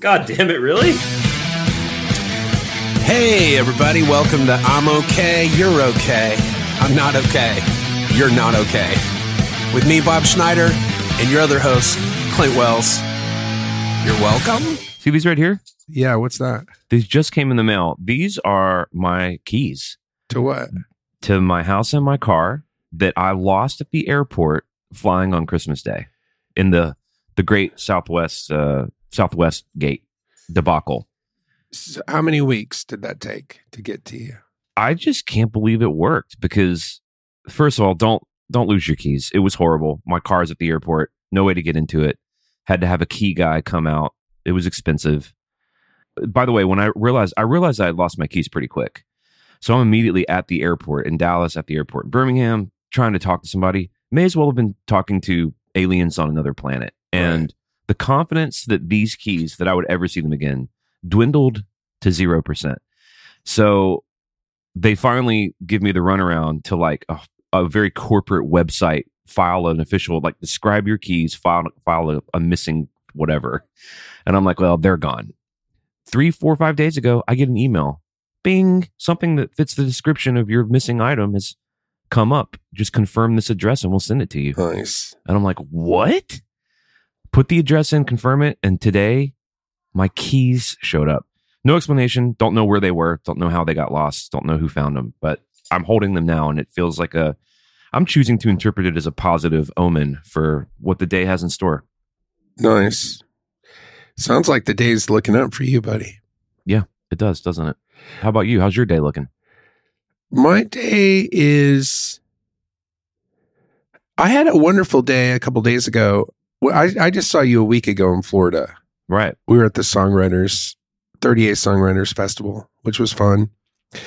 God damn it, really? Hey, everybody, welcome to I'm Okay, You're Okay. I'm not okay. You're not okay. With me, Bob Schneider, and your other host, Clint Wells. You're welcome. See these right here? Yeah, what's that? These just came in the mail. These are my keys To what? to my house and my car that I lost at the airport flying on Christmas Day in the the great Southwest uh, Southwest Gate debacle. So how many weeks did that take to get to you? I just can't believe it worked because first of all, don't don't lose your keys. It was horrible. My car's at the airport, no way to get into it. Had to have a key guy come out. It was expensive. By the way, when I realized I realized I had lost my keys pretty quick. So I'm immediately at the airport in Dallas, at the airport in Birmingham, trying to talk to somebody. May as well have been talking to aliens on another planet. And Right. The confidence that these keys that I would ever see them again dwindled to zero percent. So they finally give me the runaround to like a, a very corporate website, file an official like describe your keys, file file a, a missing whatever, and I'm like, well, they're gone. Three, four, five days ago, I get an email, Bing, something that fits the description of your missing item has come up. Just confirm this address and we'll send it to you. Nice. And I'm like, what? Put the address in, confirm it. And today, my keys showed up. No explanation. Don't know where they were. Don't know how they got lost. Don't know who found them. But I'm holding them now, and it feels like a. I'm choosing to interpret it as a positive omen for what the day has in store. Nice. Sounds like the day's looking up for you, buddy. Yeah, it does, doesn't it? How about you? How's your day looking? My day is. I had a wonderful day a couple days ago. Well, I, I just saw you a week ago in Florida. Right. We were at the Songwriters 30A Songwriters Festival, which was fun.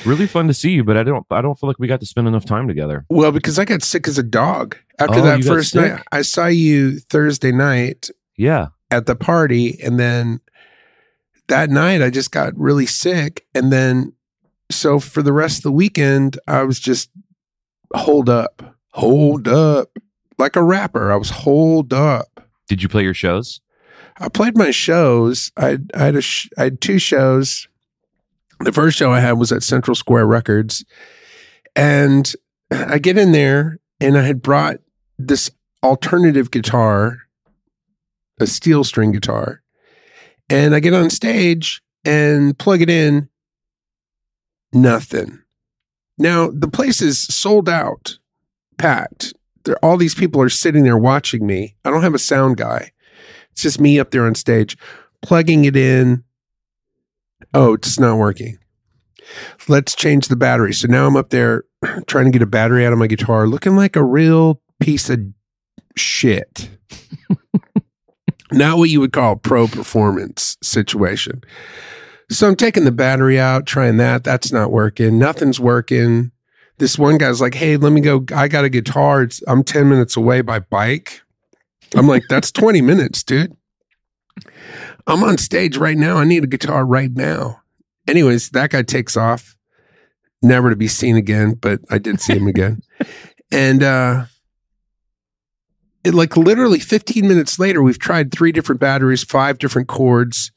Really fun to see you, but I don't. I don't feel like we got to spend enough time together. Well, because I got sick as a dog after Oh, that first night. I saw you Thursday night Yeah. at the party, and then that night I just got really sick, and then so for the rest of the weekend I was just hold up, hold up, like a rapper. I was hold up. Did you play your shows? I played my shows. I I had sh- I had two shows. The first show I had was at Central Square Records, and I get in there, and I had brought this alternative guitar, a steel string guitar, and I get on stage and plug it in. Nothing. Now the place is sold out, packed. All these people are sitting there watching me. I don't have a sound guy. It's just me up there on stage, plugging it in. Oh, it's not working. Let's change the battery. So now I'm up there trying to get a battery out of my guitar, looking like a real piece of shit. not what you would call pro performance situation. So I'm taking the battery out, trying that. That's not working. Nothing's working. This one guy's like, "Hey, let me go. I got a guitar. It's, I'm 10 minutes away by bike." I'm like, "That's 20 minutes, dude." I'm on stage right now. I need a guitar right now. Anyways, that guy takes off, never to be seen again, but I did see him again. And uh it like literally 15 minutes later, we've tried three different batteries, five different chords.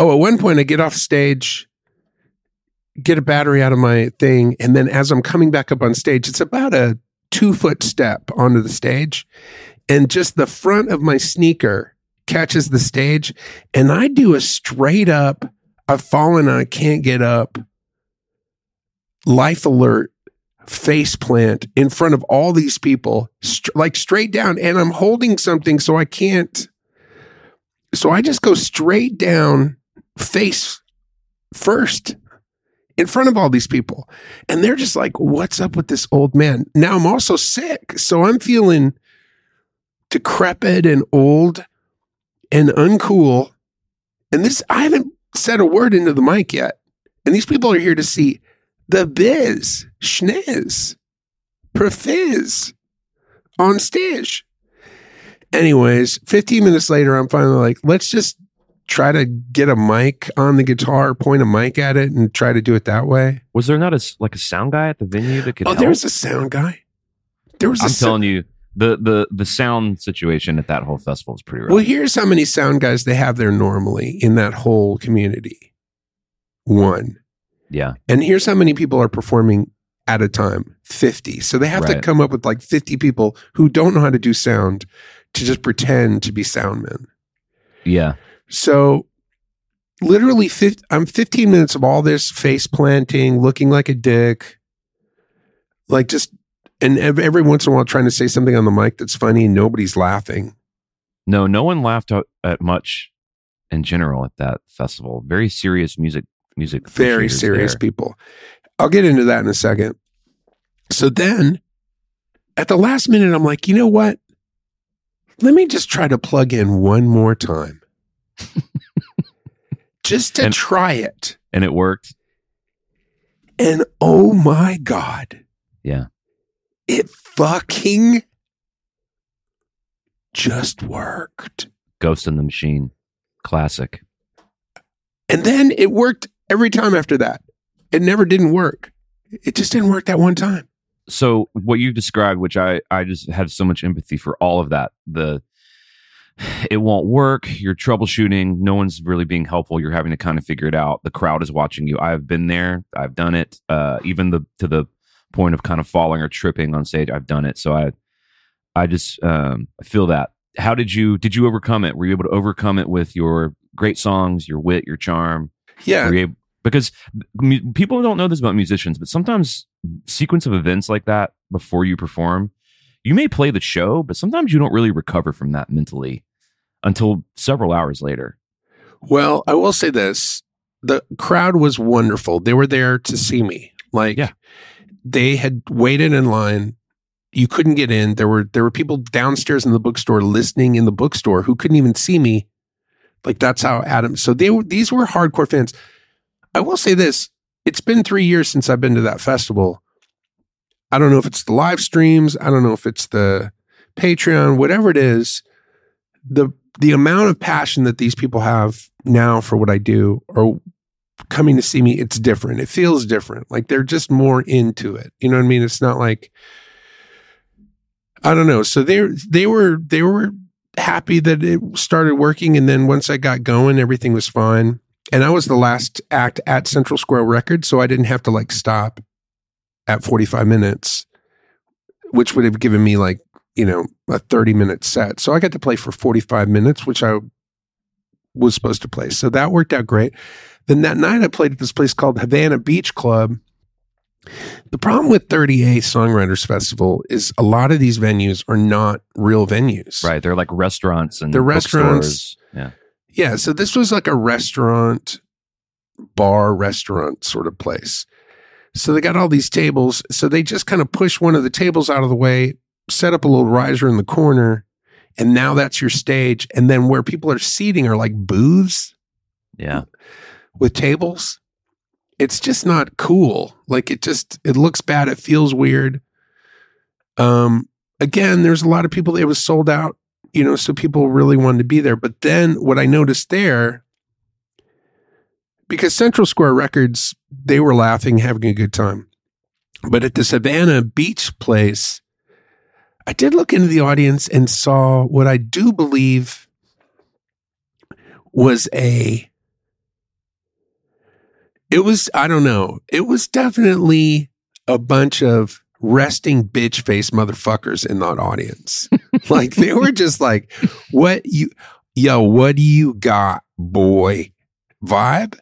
Oh, at one point I get off stage, get a battery out of my thing, and then as I'm coming back up on stage, it's about a two foot step onto the stage. And just the front of my sneaker catches the stage, and I do a straight up, I've fallen and I can't get up, life alert face plant in front of all these people, str- like straight down, and I'm holding something so I can't. So I just go straight down, face first, in front of all these people. And they're just like, what's up with this old man? Now I'm also sick. So I'm feeling decrepit and old and uncool. And this, I haven't said a word into the mic yet. And these people are here to see the biz, schniz, prefiz on stage. Anyways, 15 minutes later, I'm finally like, let's just try to get a mic on the guitar, point a mic at it, and try to do it that way. Was there not a like a sound guy at the venue that could Oh, help? there was a sound guy. There was I'm telling you, the the the sound situation at that whole festival is pretty rough. Well, here's how many sound guys they have there normally in that whole community. One. yeah, And here's how many people are performing at a time 50. So they have to come up with like 50 people who don't know how to do sound to just pretend to be soundmen. yeah, So literally, 50, I'm 15 minutes of all this face planting, looking like a dick, like just, and ev- every once in a while trying to say something on the mic that's funny and nobody's laughing. no, no one laughed at, at much in general at that festival. Very serious music, music. Very serious there. people. I'll get into that in a second. So then at the last minute, I'm like, you know what? Let me just try to plug in one more time. just to And- try it. and it worked. And oh my God. Yeah. It fucking just worked. Ghost in the Machine, classic. And then it worked every time after that. It never didn't work. It just didn't work that one time. so what you described which i i just had so much empathy for all of that the it won't work. You're troubleshooting. No one's really being helpful. You're having to kind of figure it out. The crowd is watching you. I've been there. I've done it. Uh even the to the point of kind of falling or tripping on stage i've done it. So i i just um i feel that. How did you did you overcome it? Were you able to overcome it with your great songs your wit your charm? Yeah. able, because mu- people don't know this about musicians, but sometimes sequence of events like that before you perform, you may play the show, but sometimes you don't really recover from that mentally until several hours later. Well, I will say this. The crowd was wonderful. They were there to see me. Like Yeah. they had waited in line. You couldn't get in. There were there were people downstairs in the bookstore listening in the bookstore who couldn't even see me. Like that's how Adam. So they were these were hardcore fans. I will say this. It's been 3 years since I've been to that festival. I don't know if it's the live streams, I don't know if it's the Patreon, whatever it is. The the amount of passion that these people have now for what I do or coming to see me, it's different. It feels different. Like they're just more into it. You know what I mean? It's not like I don't know. So they they were they were happy that it started working and then once I got going everything was fine. And I was the last act at Central Square Records, so I didn't have to like stop at 45 minutes, which would have given me like you know, a 30 minute set. So I got to play for 45 minutes, which I was supposed to play. So that worked out great. Then that night I played at this place called Havana Beach Club. The problem with 30A Songwriters Festival is a lot of these venues are not real venues. Right. They're like restaurants and They're restaurants. Yeah. Yeah. So this was like a restaurant, bar restaurant sort of place. So they got all these tables. So they just kind of push one of the tables out of the way, set up a little riser in the corner, and now that's your stage. And then where people are seating are like booths Yeah. with tables. It's just not cool. Like it just it looks bad. It feels weird. Um again, there's a lot of people it was sold out, you know, so people really wanted to be there. But then what I noticed there because Central Square Records, they were laughing, having a good time. But at the Savannah Beach place, I did look into the audience and saw what I do believe was a it was I don't know. It was definitely a bunch of resting bitch face motherfuckers in that audience. like they were just like, what you yo, what do you got, boy? Vibe.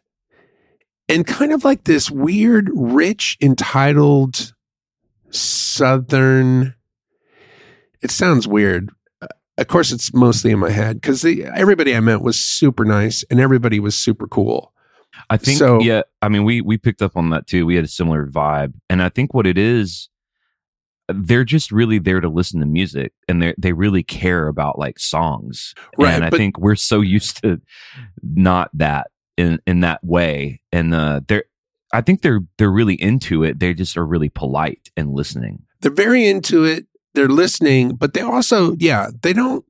And kind of like this weird, rich, entitled southern. It sounds weird. Of course, it's mostly in my head because everybody I met was super nice and everybody was super cool. I think So- yeah, I mean we we picked up on that too. We had a similar vibe. And I think what it is they're just really there to listen to music and they they really care about like songs. Right, And I but- think we're so used to not that in in that way and uh they're I think they're they're really into it. They just are really polite and listening. they're very into it. They're listening, but they also, yeah, they don't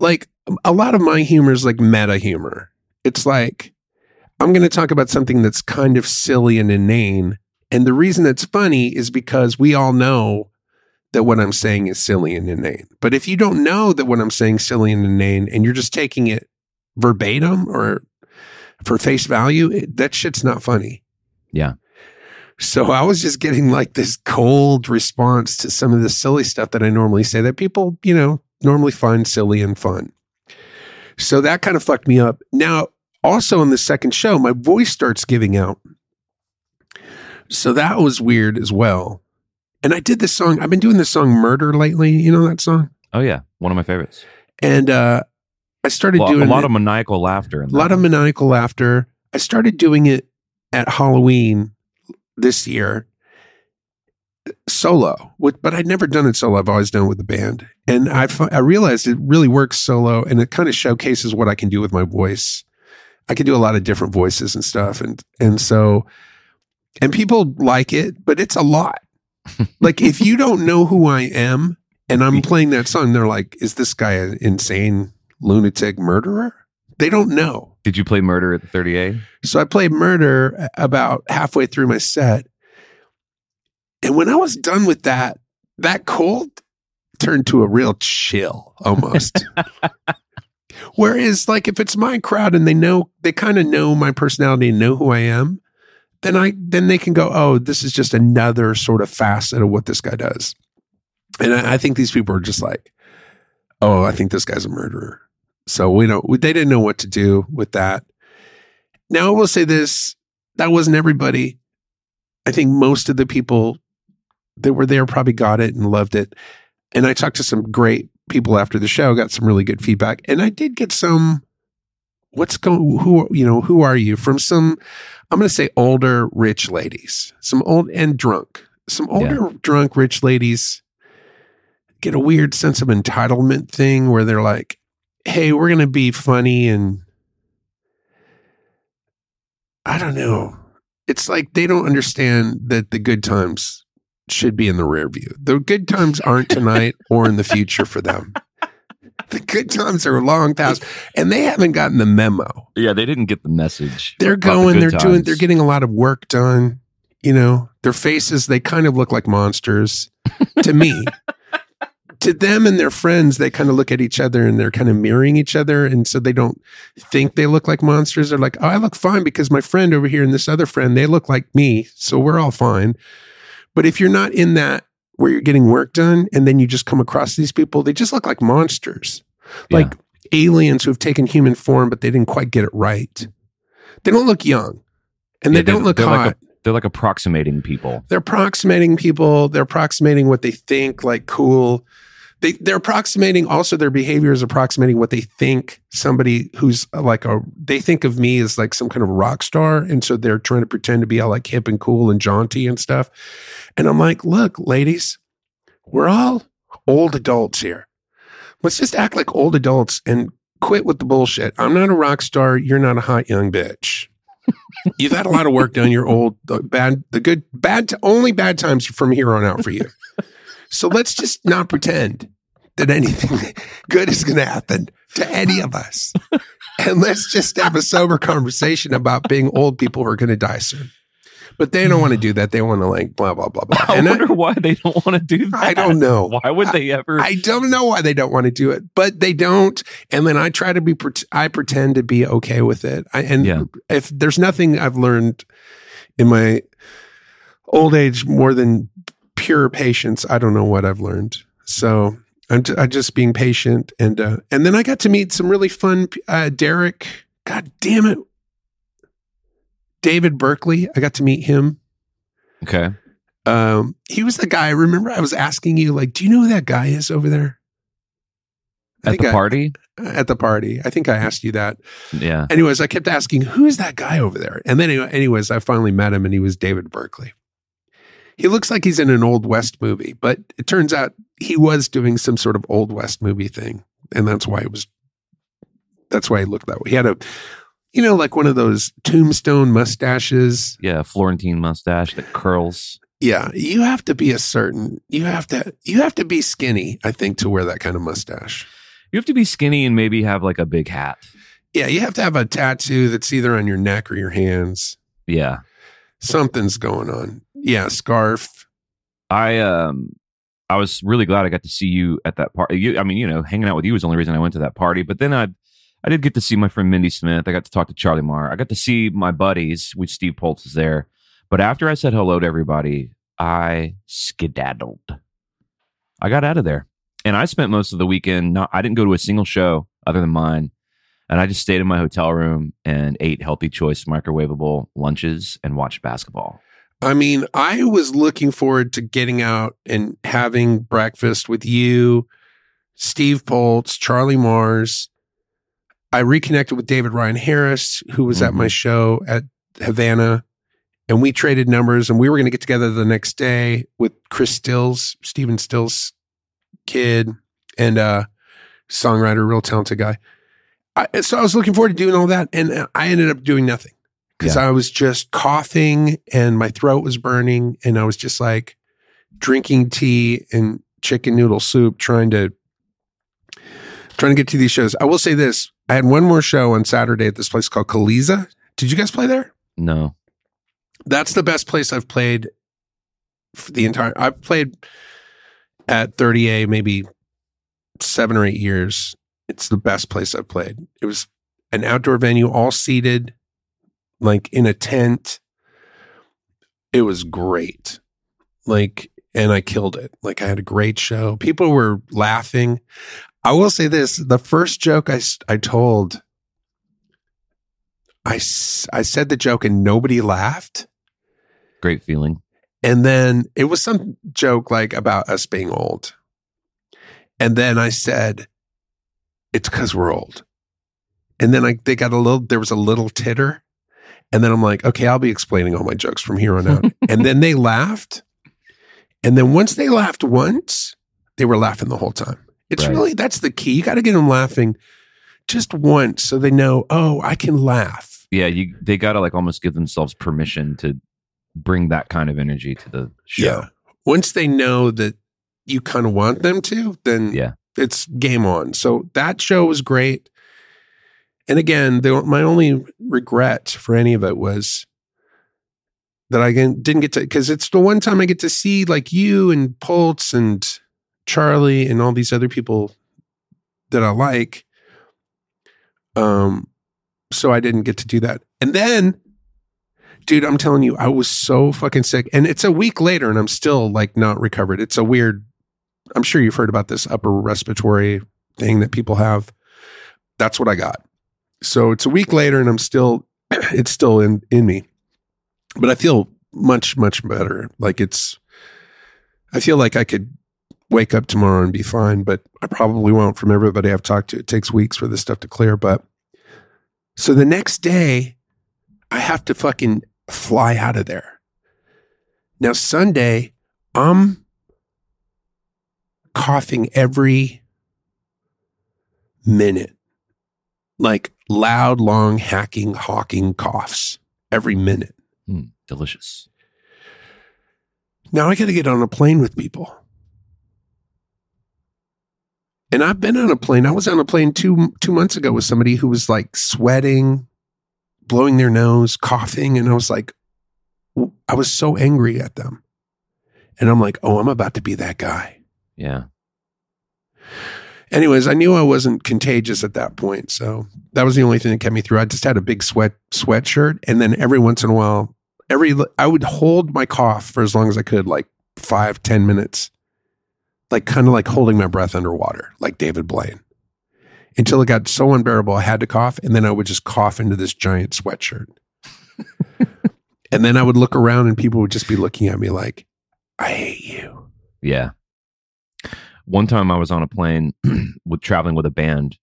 like a lot of my humor is like meta humor. It's like, I'm going to talk about something that's kind of silly and inane. And the reason it's funny is because we all know that what I'm saying is silly and inane. But if you don't know that what I'm saying is silly and inane and you're just taking it verbatim or for face value, it, that shit's not funny. Yeah. So I was just getting like this cold response to some of the silly stuff that I normally say that people, you know, normally find silly and fun. So that kind of fucked me up. Now, also in the second show, my voice starts giving out. So that was weird as well. And I did this song. I've been doing this song Murder lately. You know that song? Oh yeah, one of my favorites. And uh I started Well, doing a lot it- of maniacal laughter. A lot of maniacal laughter. I started doing it at Halloween this year solo, with, but I'd never done it solo. I've always done it with the band. And I, I realized it really works solo and it kind of showcases what I can do with my voice. I can do a lot of different voices and stuff. And, and so, and people like it, but it's a lot. like if you don't know who I am and I'm playing that song, they're like, is this guy insane lunatic murderer? They don't know. Did you play Murder at the 30A? So I played murder about halfway through my set. And when I was done with that, that cold turned to a real chill almost. Whereas, like, if it's my crowd and they know, they kind of know my personality and know who I am, then I, then they can go, oh, this is just another sort of facet of what this guy does. And I, I think these people are just like, oh, I think this guy's a murderer. So we don't, we, they didn't know what to do with that. Now, I will say this that wasn't everybody. I think most of the people that were there probably got it and loved it. And I talked to some great people after the show, got some really good feedback. And I did get some, what's going, who, you know, who are you? From some, I'm going to say older rich ladies, some old and drunk, some older drunk rich ladies get a weird sense of entitlement thing where they're like, hey, we're going to be funny and I don't know. It's like they don't understand that the good times should be in the rear view. The good times aren't tonight or in the future for them. The good times are long past, and they haven't gotten the memo. Yeah, they didn't get the message. They're about the going, they're doing, they're getting a lot of work done. You know, their faces, they kind of look like monsters to me. To them and their friends, they kind of look at each other and they're kind of mirroring each other. And so they don't think they look like monsters. They're like, oh, I look fine because my friend over here and this other friend, they look like me. So we're all fine. But if you're not in that where you're getting work done and then you just come across these people, they just look like monsters, Yeah. like aliens who have taken human form, but they didn't quite get it right. They don't look young and Yeah, they don't look hot. like They're like approximating people. they're approximating people. They're approximating what they think like cool. They, they're approximating also their behavior is approximating what they think somebody who's uh, like a they think of me as like some kind of rock star. And so they're trying to pretend to be all like hip and cool and jaunty and stuff. And i'm like look ladies we're all old adults here. Let's just act like old adults and quit with the bullshit. I'm not a rock star. You're not a hot young bitch. You've had a lot of work done. You're old. The bad the good bad only bad times from here on out for you. So let's just not pretend that anything good is going to happen to any of us. And let's just have a sober conversation about being old people who are going to die soon. But they don't want to do that. They want to like blah, blah, blah, blah. I And I, wonder why they don't want to do that. I don't know. Why would they ever? I don't know why they don't want to do it, but they don't. And then I try to be, I pretend to be okay with it. I, and Yeah. if there's nothing I've learned in my old age more than pure patience, I don't know what I've learned. So I'm, t- I'm just being patient. And, uh, and then I got to meet some really fun, uh, Derek, God damn it. David Berkeley. I got to meet him. okay. Um, he was the guy. Remember, I was asking you, like, do you know who that guy is over there? I At the I- party? at the party. I think I asked you that. Yeah. Anyways, I kept asking, who is that guy over there? And then, anyways, I finally met him, and he was David Berkeley. He looks like he's in an old west movie, but it turns out he was doing some sort of old west movie thing, and that's why it was. That's why he looked that way. He had a, you know, like one of those tombstone mustaches. Yeah. Florentine mustache that curls. Yeah, you have to be a certain. You have to. You have to be skinny, I think, to wear that kind of mustache. You have to be skinny and maybe have like a big hat. Yeah, you have to have a tattoo that's either on your neck or your hands. Yeah. Something's going on. Yeah, scarf. I um I was really glad I got to see you at that party. You, I mean, you know, hanging out with you was the only reason I went to that party. But then I, I did get to see my friend Mindy Smith. I got to talk to Charlie Mars. I got to see my buddies, which Steve Poltz is there. But after I said hello to everybody, I skedaddled. I got out of there, and I spent most of the weekend. Not, I didn't go to a single show other than mine, and I just stayed in my hotel room and ate healthy choice microwavable lunches and watched basketball. I mean, I was looking forward to getting out and having breakfast with you, Steve Poltz, Charlie Mars. I reconnected with David Ryan Harris, who was at my show at Havana, and we traded numbers. And we were going to get together the next day with Chris Stills, Stephen Stills' kid, and uh, songwriter, real talented guy. I, so I was looking forward to doing all that, and I ended up doing nothing because I was just coughing and my throat was burning, and I was just like drinking tea and chicken noodle soup, trying to trying to get to these shows. I will say this: I had one more show on Saturday at this place called Caliza. Did you guys play there? No, That's the best place I've played for the entire. I've played at 30A maybe seven or eight years. It's the best place I've played. It was an outdoor venue, all seated, like in a tent. It was great. Like, and I killed it. Like, I had a great show. People were laughing. I will say this the first joke I, I told, I, I said the joke and nobody laughed. great feeling. And then it was some joke like about us being old. And then I said, it's because we're old. And then I, they got a little, there was a little titter. And then I'm like, okay, I'll be explaining all my jokes from here on out. and then they laughed. And then once they laughed once, they were laughing the whole time. It's Right. really, that's the key. You got to get them laughing just once so they know, oh, I can laugh. Yeah, you they got to like almost give themselves permission to bring that kind of energy to the show. Yeah. Once they know that you kind of want them to, then Yeah. it's game on. So that show was great. And again, the, my only regret for any of it was that I didn't get to because it's the one time I get to see like you and Poltz and Charlie and all these other people that I like. Um, so I didn't get to do that. And then, dude, I'm telling you, I was so fucking sick. And it's a week later, and I'm still like not recovered. It's a weird. I'm sure you've heard about this upper respiratory thing that people have. That's what I got. So it's a week later, and I'm still, it's still in in me, but I feel much much better. Like it's, I feel like I could wake up tomorrow and be fine, but I probably won't. From everybody I've talked to, it takes weeks for this stuff to clear. But so the next day, I have to fucking fly out of there. Now Sunday, I'm coughing every minute, like loud, long, hacking, hawking coughs every minute. Mm, delicious. Now I got to get on a plane with people. And I've been on a plane. I was on a plane two two months ago with somebody who was like sweating, blowing their nose, coughing, and I was like, I was so angry at them. And I'm like, oh, I'm about to be that guy. Yeah. Anyways, I knew I wasn't contagious at that point, so that was the only thing that kept me through. I just had a big sweat sweatshirt, and then every once in a while, every I would hold my cough for as long as I could, like five, ten minutes, like kind of like holding my breath underwater, like David Blaine, until it got so unbearable I had to cough, and then I would just cough into this giant sweatshirt, and then I would look around, and people would just be looking at me like, "I hate you." Yeah. One time I was on a plane with traveling with a band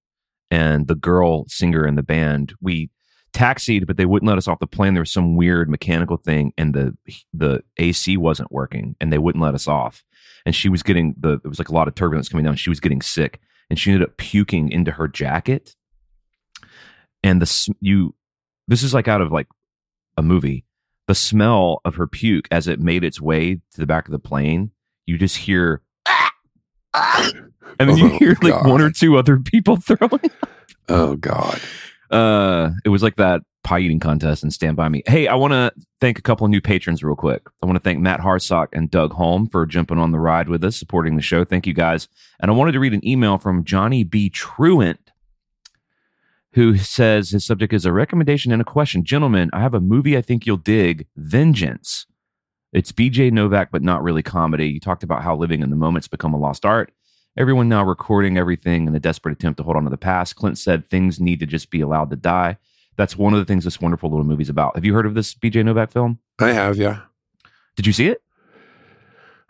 and the girl singer in the band, we taxied, but they wouldn't let us off the plane. There was some weird mechanical thing and the the AC wasn't working and they wouldn't let us off. And she was getting the it was like a lot of turbulence coming down. She was getting sick and she ended up puking into her jacket. And the you this is like out of like a movie. The smell of her puke as it made its way to the back of the plane, you just hear and then you Oh, hear like one or two other people throwing. Oh God. Uh, it was like that pie eating contest and stand by me. Hey, I want to thank a couple of new patrons real quick. I want to thank Matt Harsock and Doug Holm for jumping on the ride with us, supporting the show. Thank you guys. And I wanted to read an email from Johnny B. Truant, who says his subject is a recommendation and a question. Gentlemen, I have a movie I think you'll dig Vengeance. It's BJ Novak, but not really comedy. You talked about how living in the moment's become a lost art. Everyone now recording everything in a desperate attempt to hold on to the past. Clint said things need to just be allowed to die. That's one of the things this wonderful little movie's about. Have you heard of this BJ Novak film? I have, yeah. Did you see it?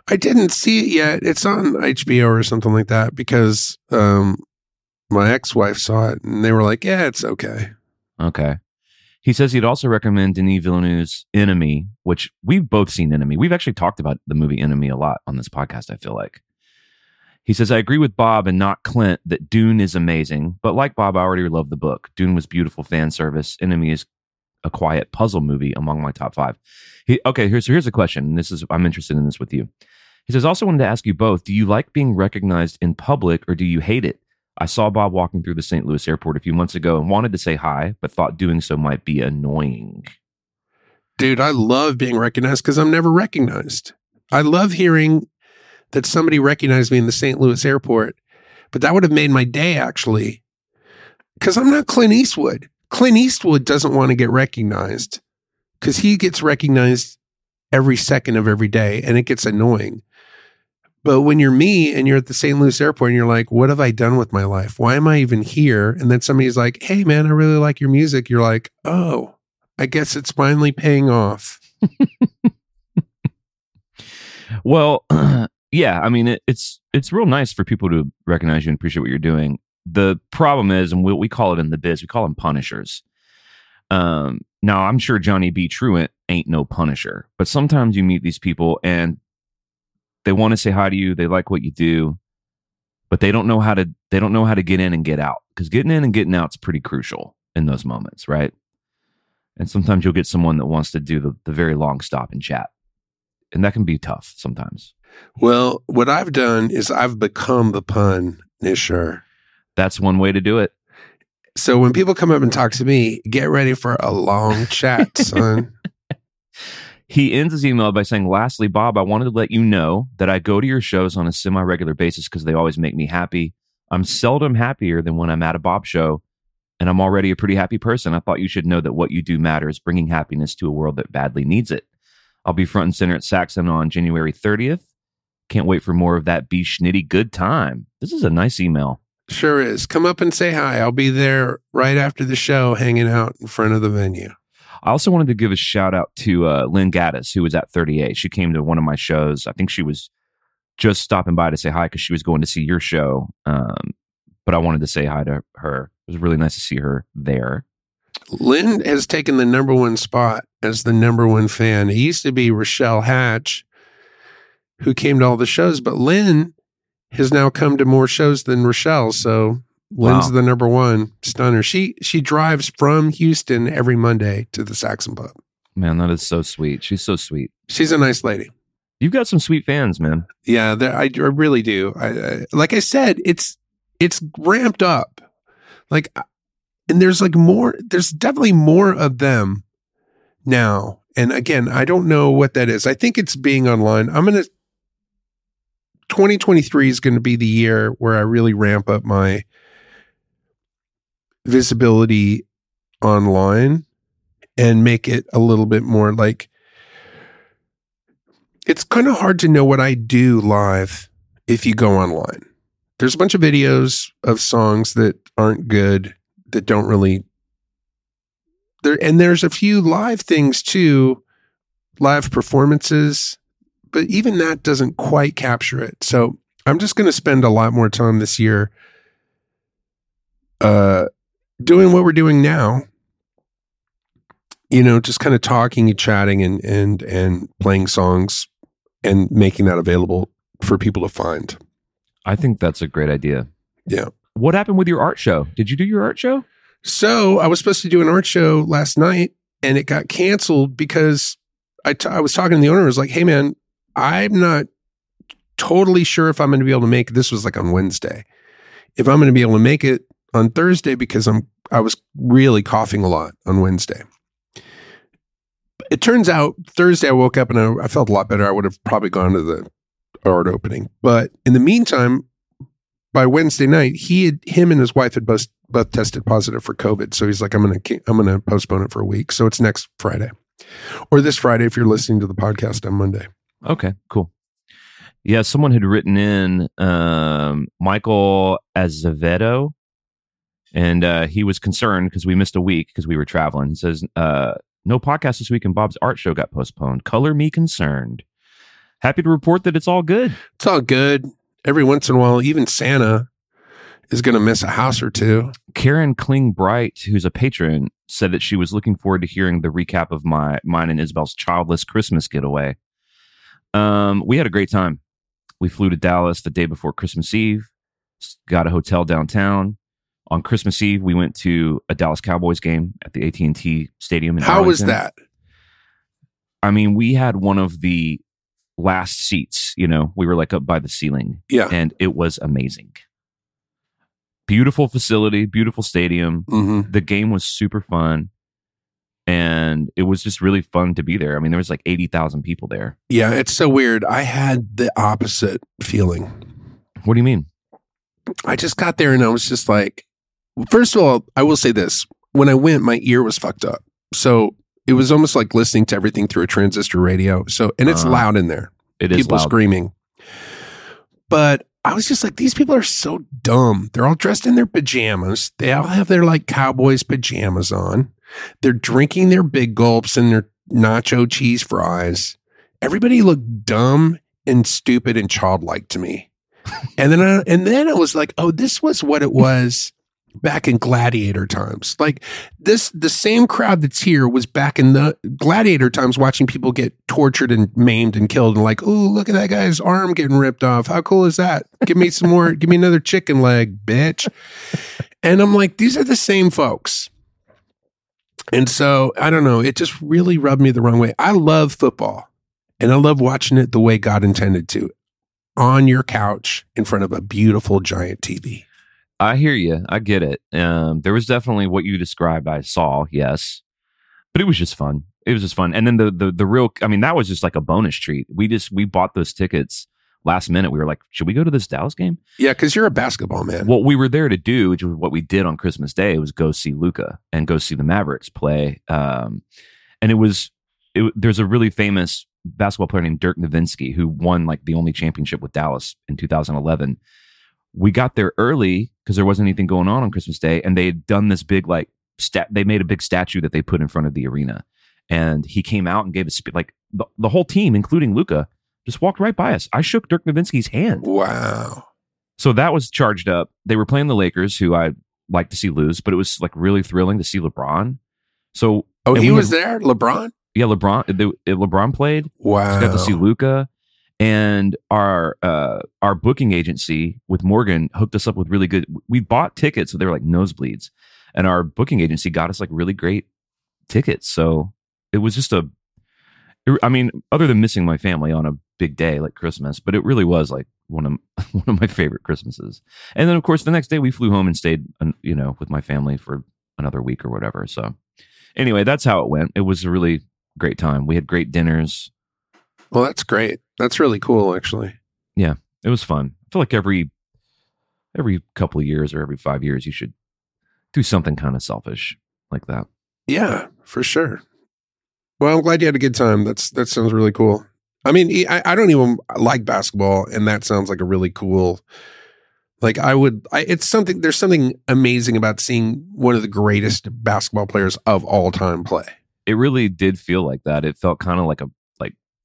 I didn't see it yet. It's on HBO or something like that because um, my ex wife saw it and they were like, yeah, it's okay. Okay. He says he'd also recommend Denis Villeneuve's Enemy, which we've both seen Enemy. We've actually talked about the movie Enemy a lot on this podcast, I feel like. He says, I agree with Bob and not Clint that Dune is amazing, but like Bob, I already love the book. Dune was beautiful fan service. Enemy is a quiet puzzle movie among my top five. He, okay, here's here's a question. This is I'm interested in this with you. He says, also wanted to ask you both, do you like being recognized in public or do you hate it? I saw Bob walking through the St. Louis airport a few months ago and wanted to say hi, but thought doing so might be annoying. Dude, I love being recognized because I'm never recognized. I love hearing that somebody recognized me in the St. Louis airport, but that would have made my day actually. Because I'm not Clint Eastwood. Clint Eastwood doesn't want to get recognized because he gets recognized every second of every day and it gets annoying. But when you're me and you're at the St. Louis airport and you're like, what have I done with my life? Why am I even here? And then somebody's like, hey, man, I really like your music. You're like, oh, I guess it's finally paying off. well, yeah, I mean, it, it's it's real nice for people to recognize you and appreciate what you're doing. The problem is, and we, we call it in the biz, we call them punishers. Um, now, I'm sure Johnny B. Truant ain't no punisher, but sometimes you meet these people and they want to say hi to you, they like what you do, but they don't know how to they don't know how to get in and get out because getting in and getting out is pretty crucial in those moments, right? And sometimes you'll get someone that wants to do the, the very long stop and chat. And that can be tough sometimes. Well, what I've done is I've become the pun, Nishar. That's one way to do it. So when people come up and talk to me, get ready for a long chat, son. He ends his email by saying, Lastly, Bob, I wanted to let you know that I go to your shows on a semi regular basis because they always make me happy. I'm seldom happier than when I'm at a Bob show, and I'm already a pretty happy person. I thought you should know that what you do matters, bringing happiness to a world that badly needs it. I'll be front and center at Saxon on January 30th. Can't wait for more of that be schnitty good time. This is a nice email. Sure is. Come up and say hi. I'll be there right after the show, hanging out in front of the venue. I also wanted to give a shout out to uh, Lynn Gaddis, who was at 30A. She came to one of my shows. I think she was just stopping by to say hi because she was going to see your show. Um, but I wanted to say hi to her. It was really nice to see her there. Lynn has taken the number one spot as the number one fan. It used to be Rochelle Hatch, who came to all the shows, but Lynn has now come to more shows than Rochelle. So Lynn's Wow. the number one stunner. She she drives from Houston every Monday to the Saxon Pub. Man, that is so sweet. She's so sweet. She's a nice lady. You've got some sweet fans, man. Yeah, I, I really do. I, I like I said, it's it's ramped up. Like, and there's like more. There's definitely more of them now. And again, I don't know what that is. I think it's being online. I'm gonna. 2023 is going to be the year where I really ramp up my visibility online and make it a little bit more like it's kind of hard to know what I do live if you go online. There's a bunch of videos of songs that aren't good, that don't really there and there's a few live things too, live performances, but even that doesn't quite capture it. So I'm just going to spend a lot more time this year uh doing what we're doing now you know just kind of talking and chatting and and and playing songs and making that available for people to find I think that's a great idea. Yeah. What happened with your art show? Did you do your art show? so i was supposed to do an art show last night and it got canceled because I t- I was talking to the owner I was like hey man i'm not totally sure if i'm going to be able to make it this was like on wednesday if i'm going to be able to make it on Thursday because I'm I was really coughing a lot on Wednesday. It turns out Thursday I woke up and I, I felt a lot better. I would have probably gone to the art opening, but in the meantime, by Wednesday night, he had him and his wife had both both tested positive for COVID. So he's like, I'm gonna I'm gonna postpone it for a week. So it's next Friday, or this Friday if you're listening to the podcast on Monday. Okay, cool. Yeah, someone had written in um, Michael Azevedo, and uh, he was concerned because we missed a week because we were traveling. He says, uh, "No podcast this week, and Bob's art show got postponed. Color me concerned. Happy to report that it's all good. It's all good. Every once in a while, even Santa is going to miss a house or two. Karen Kling Bright, who's a patron, said that she was looking forward to hearing the recap of my mine and Isabel's childless Christmas getaway. Um, we had a great time. We flew to Dallas the day before Christmas Eve, got a hotel downtown. On Christmas Eve, we went to a Dallas Cowboys game at the AT&T Stadium. In How was that? I mean, we had one of the last seats, you know, we were like up by the ceiling Yeah. and it was amazing. Beautiful facility, beautiful stadium. hmm The game was super fun and it was just really fun to be there. I mean, there was like 80,000 people there. Yeah. It's so weird. I had the opposite feeling. What do you mean? I just got there and I was just like, first of all, I will say this. When I went, my ear was fucked up. So it was almost like listening to everything through a transistor radio. So, and it's Uh, loud in there, It is people loud. screaming. But I was just like, these people are so dumb. They're all dressed in their pajamas. They all have their like Cowboys pajamas on. They're drinking their big gulps and their nacho cheese fries. Everybody looked dumb and stupid and childlike to me. and then I, and then I was like, oh, this was what it was back in gladiator times. Like this the same crowd that's here was back in the gladiator times watching people get tortured and maimed and killed and like, oh, look at that guy's arm getting ripped off. How cool is that? Give me some more, give me another chicken leg, bitch. And I'm like, these are the same folks. And so I don't know, it just really rubbed me the wrong way. I love football and I love watching it the way God intended to on your couch in front of a beautiful giant TV. I hear you. I get it. Um, there was definitely what you described. I saw, yes, but it was just fun. It was just fun. And then the the the real. I mean, that was just like a bonus treat. We just we bought those tickets last minute. We were like, should we go to this Dallas game? Yeah, because you're a basketball man. What we were there to do, which was what we did on Christmas Day, was go see Luka and go see the Mavericks play. Um, and it was it, there's a really famous basketball player named Dirk Nowitzki who won like the only championship with Dallas in 2011. We got there early because there wasn't anything going on on Christmas Day, and they had done this big like stat. They made a big statue that they put in front of the arena, and he came out and gave a speech. like the, the whole team, including Luka, just walked right by us. I shook Dirk Nowitzki's hand. Wow. So that was charged up. They were playing the Lakers, who I like to see lose, but it was like really thrilling to see LeBron. So Oh, he was had- there, LeBron. yeah, LeBron. The, LeBron played. Wow. Got to see Luka, and our uh, our booking agency with Morgan hooked us up with really good. We bought tickets, so they were like nosebleeds, and our booking agency got us like really great tickets. So it was just a. it- I mean, other than missing my family on a big day like Christmas, but it really was like one of one of my favorite Christmases. And then, of course, the next day we flew home and stayed, you know, with my family for another week or whatever. So, anyway, that's how it went. It was a really great time. We had great dinners. Well, that's great. That's really cool, actually. Yeah, it was fun. I feel like every every couple of years or every five years, you should do something kind of selfish like that. Yeah, for sure. Well, I'm glad you had a good time. That's that sounds really cool. I mean, I, I don't even like basketball, and that sounds like a really cool. Like I would, I, it's something. There's something amazing about seeing one of the greatest basketball players of all time play. It really did feel like that. It felt kind of like a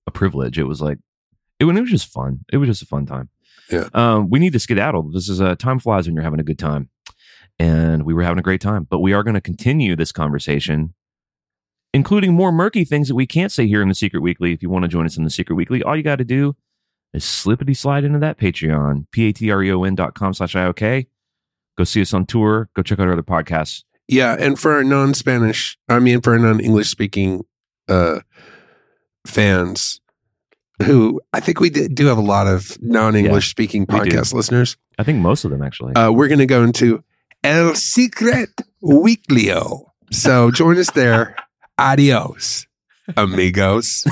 a privilege. It was like it, when it was just fun. It was just a fun time. Yeah. Um, we need to skedaddle. This is a time flies when you're having a good time, and we were having a great time. But we are going to continue this conversation, including more murky things that we can't say here in the Secret Weekly. If you want to join us in the Secret Weekly, all you got to do is slippity slide into that Patreon, p-a-t-r-e-o-n dot com slash IOK. Go see us on tour. Go check out our other podcasts. Yeah, and for our non-Spanish, I mean, for our non-English speaking uh, fans, who I think we do have a lot of non-English speaking we podcast listeners. I think most of them actually. Uh, we're going to go into El Secret Weeklyo. So join us there. Adios, amigos.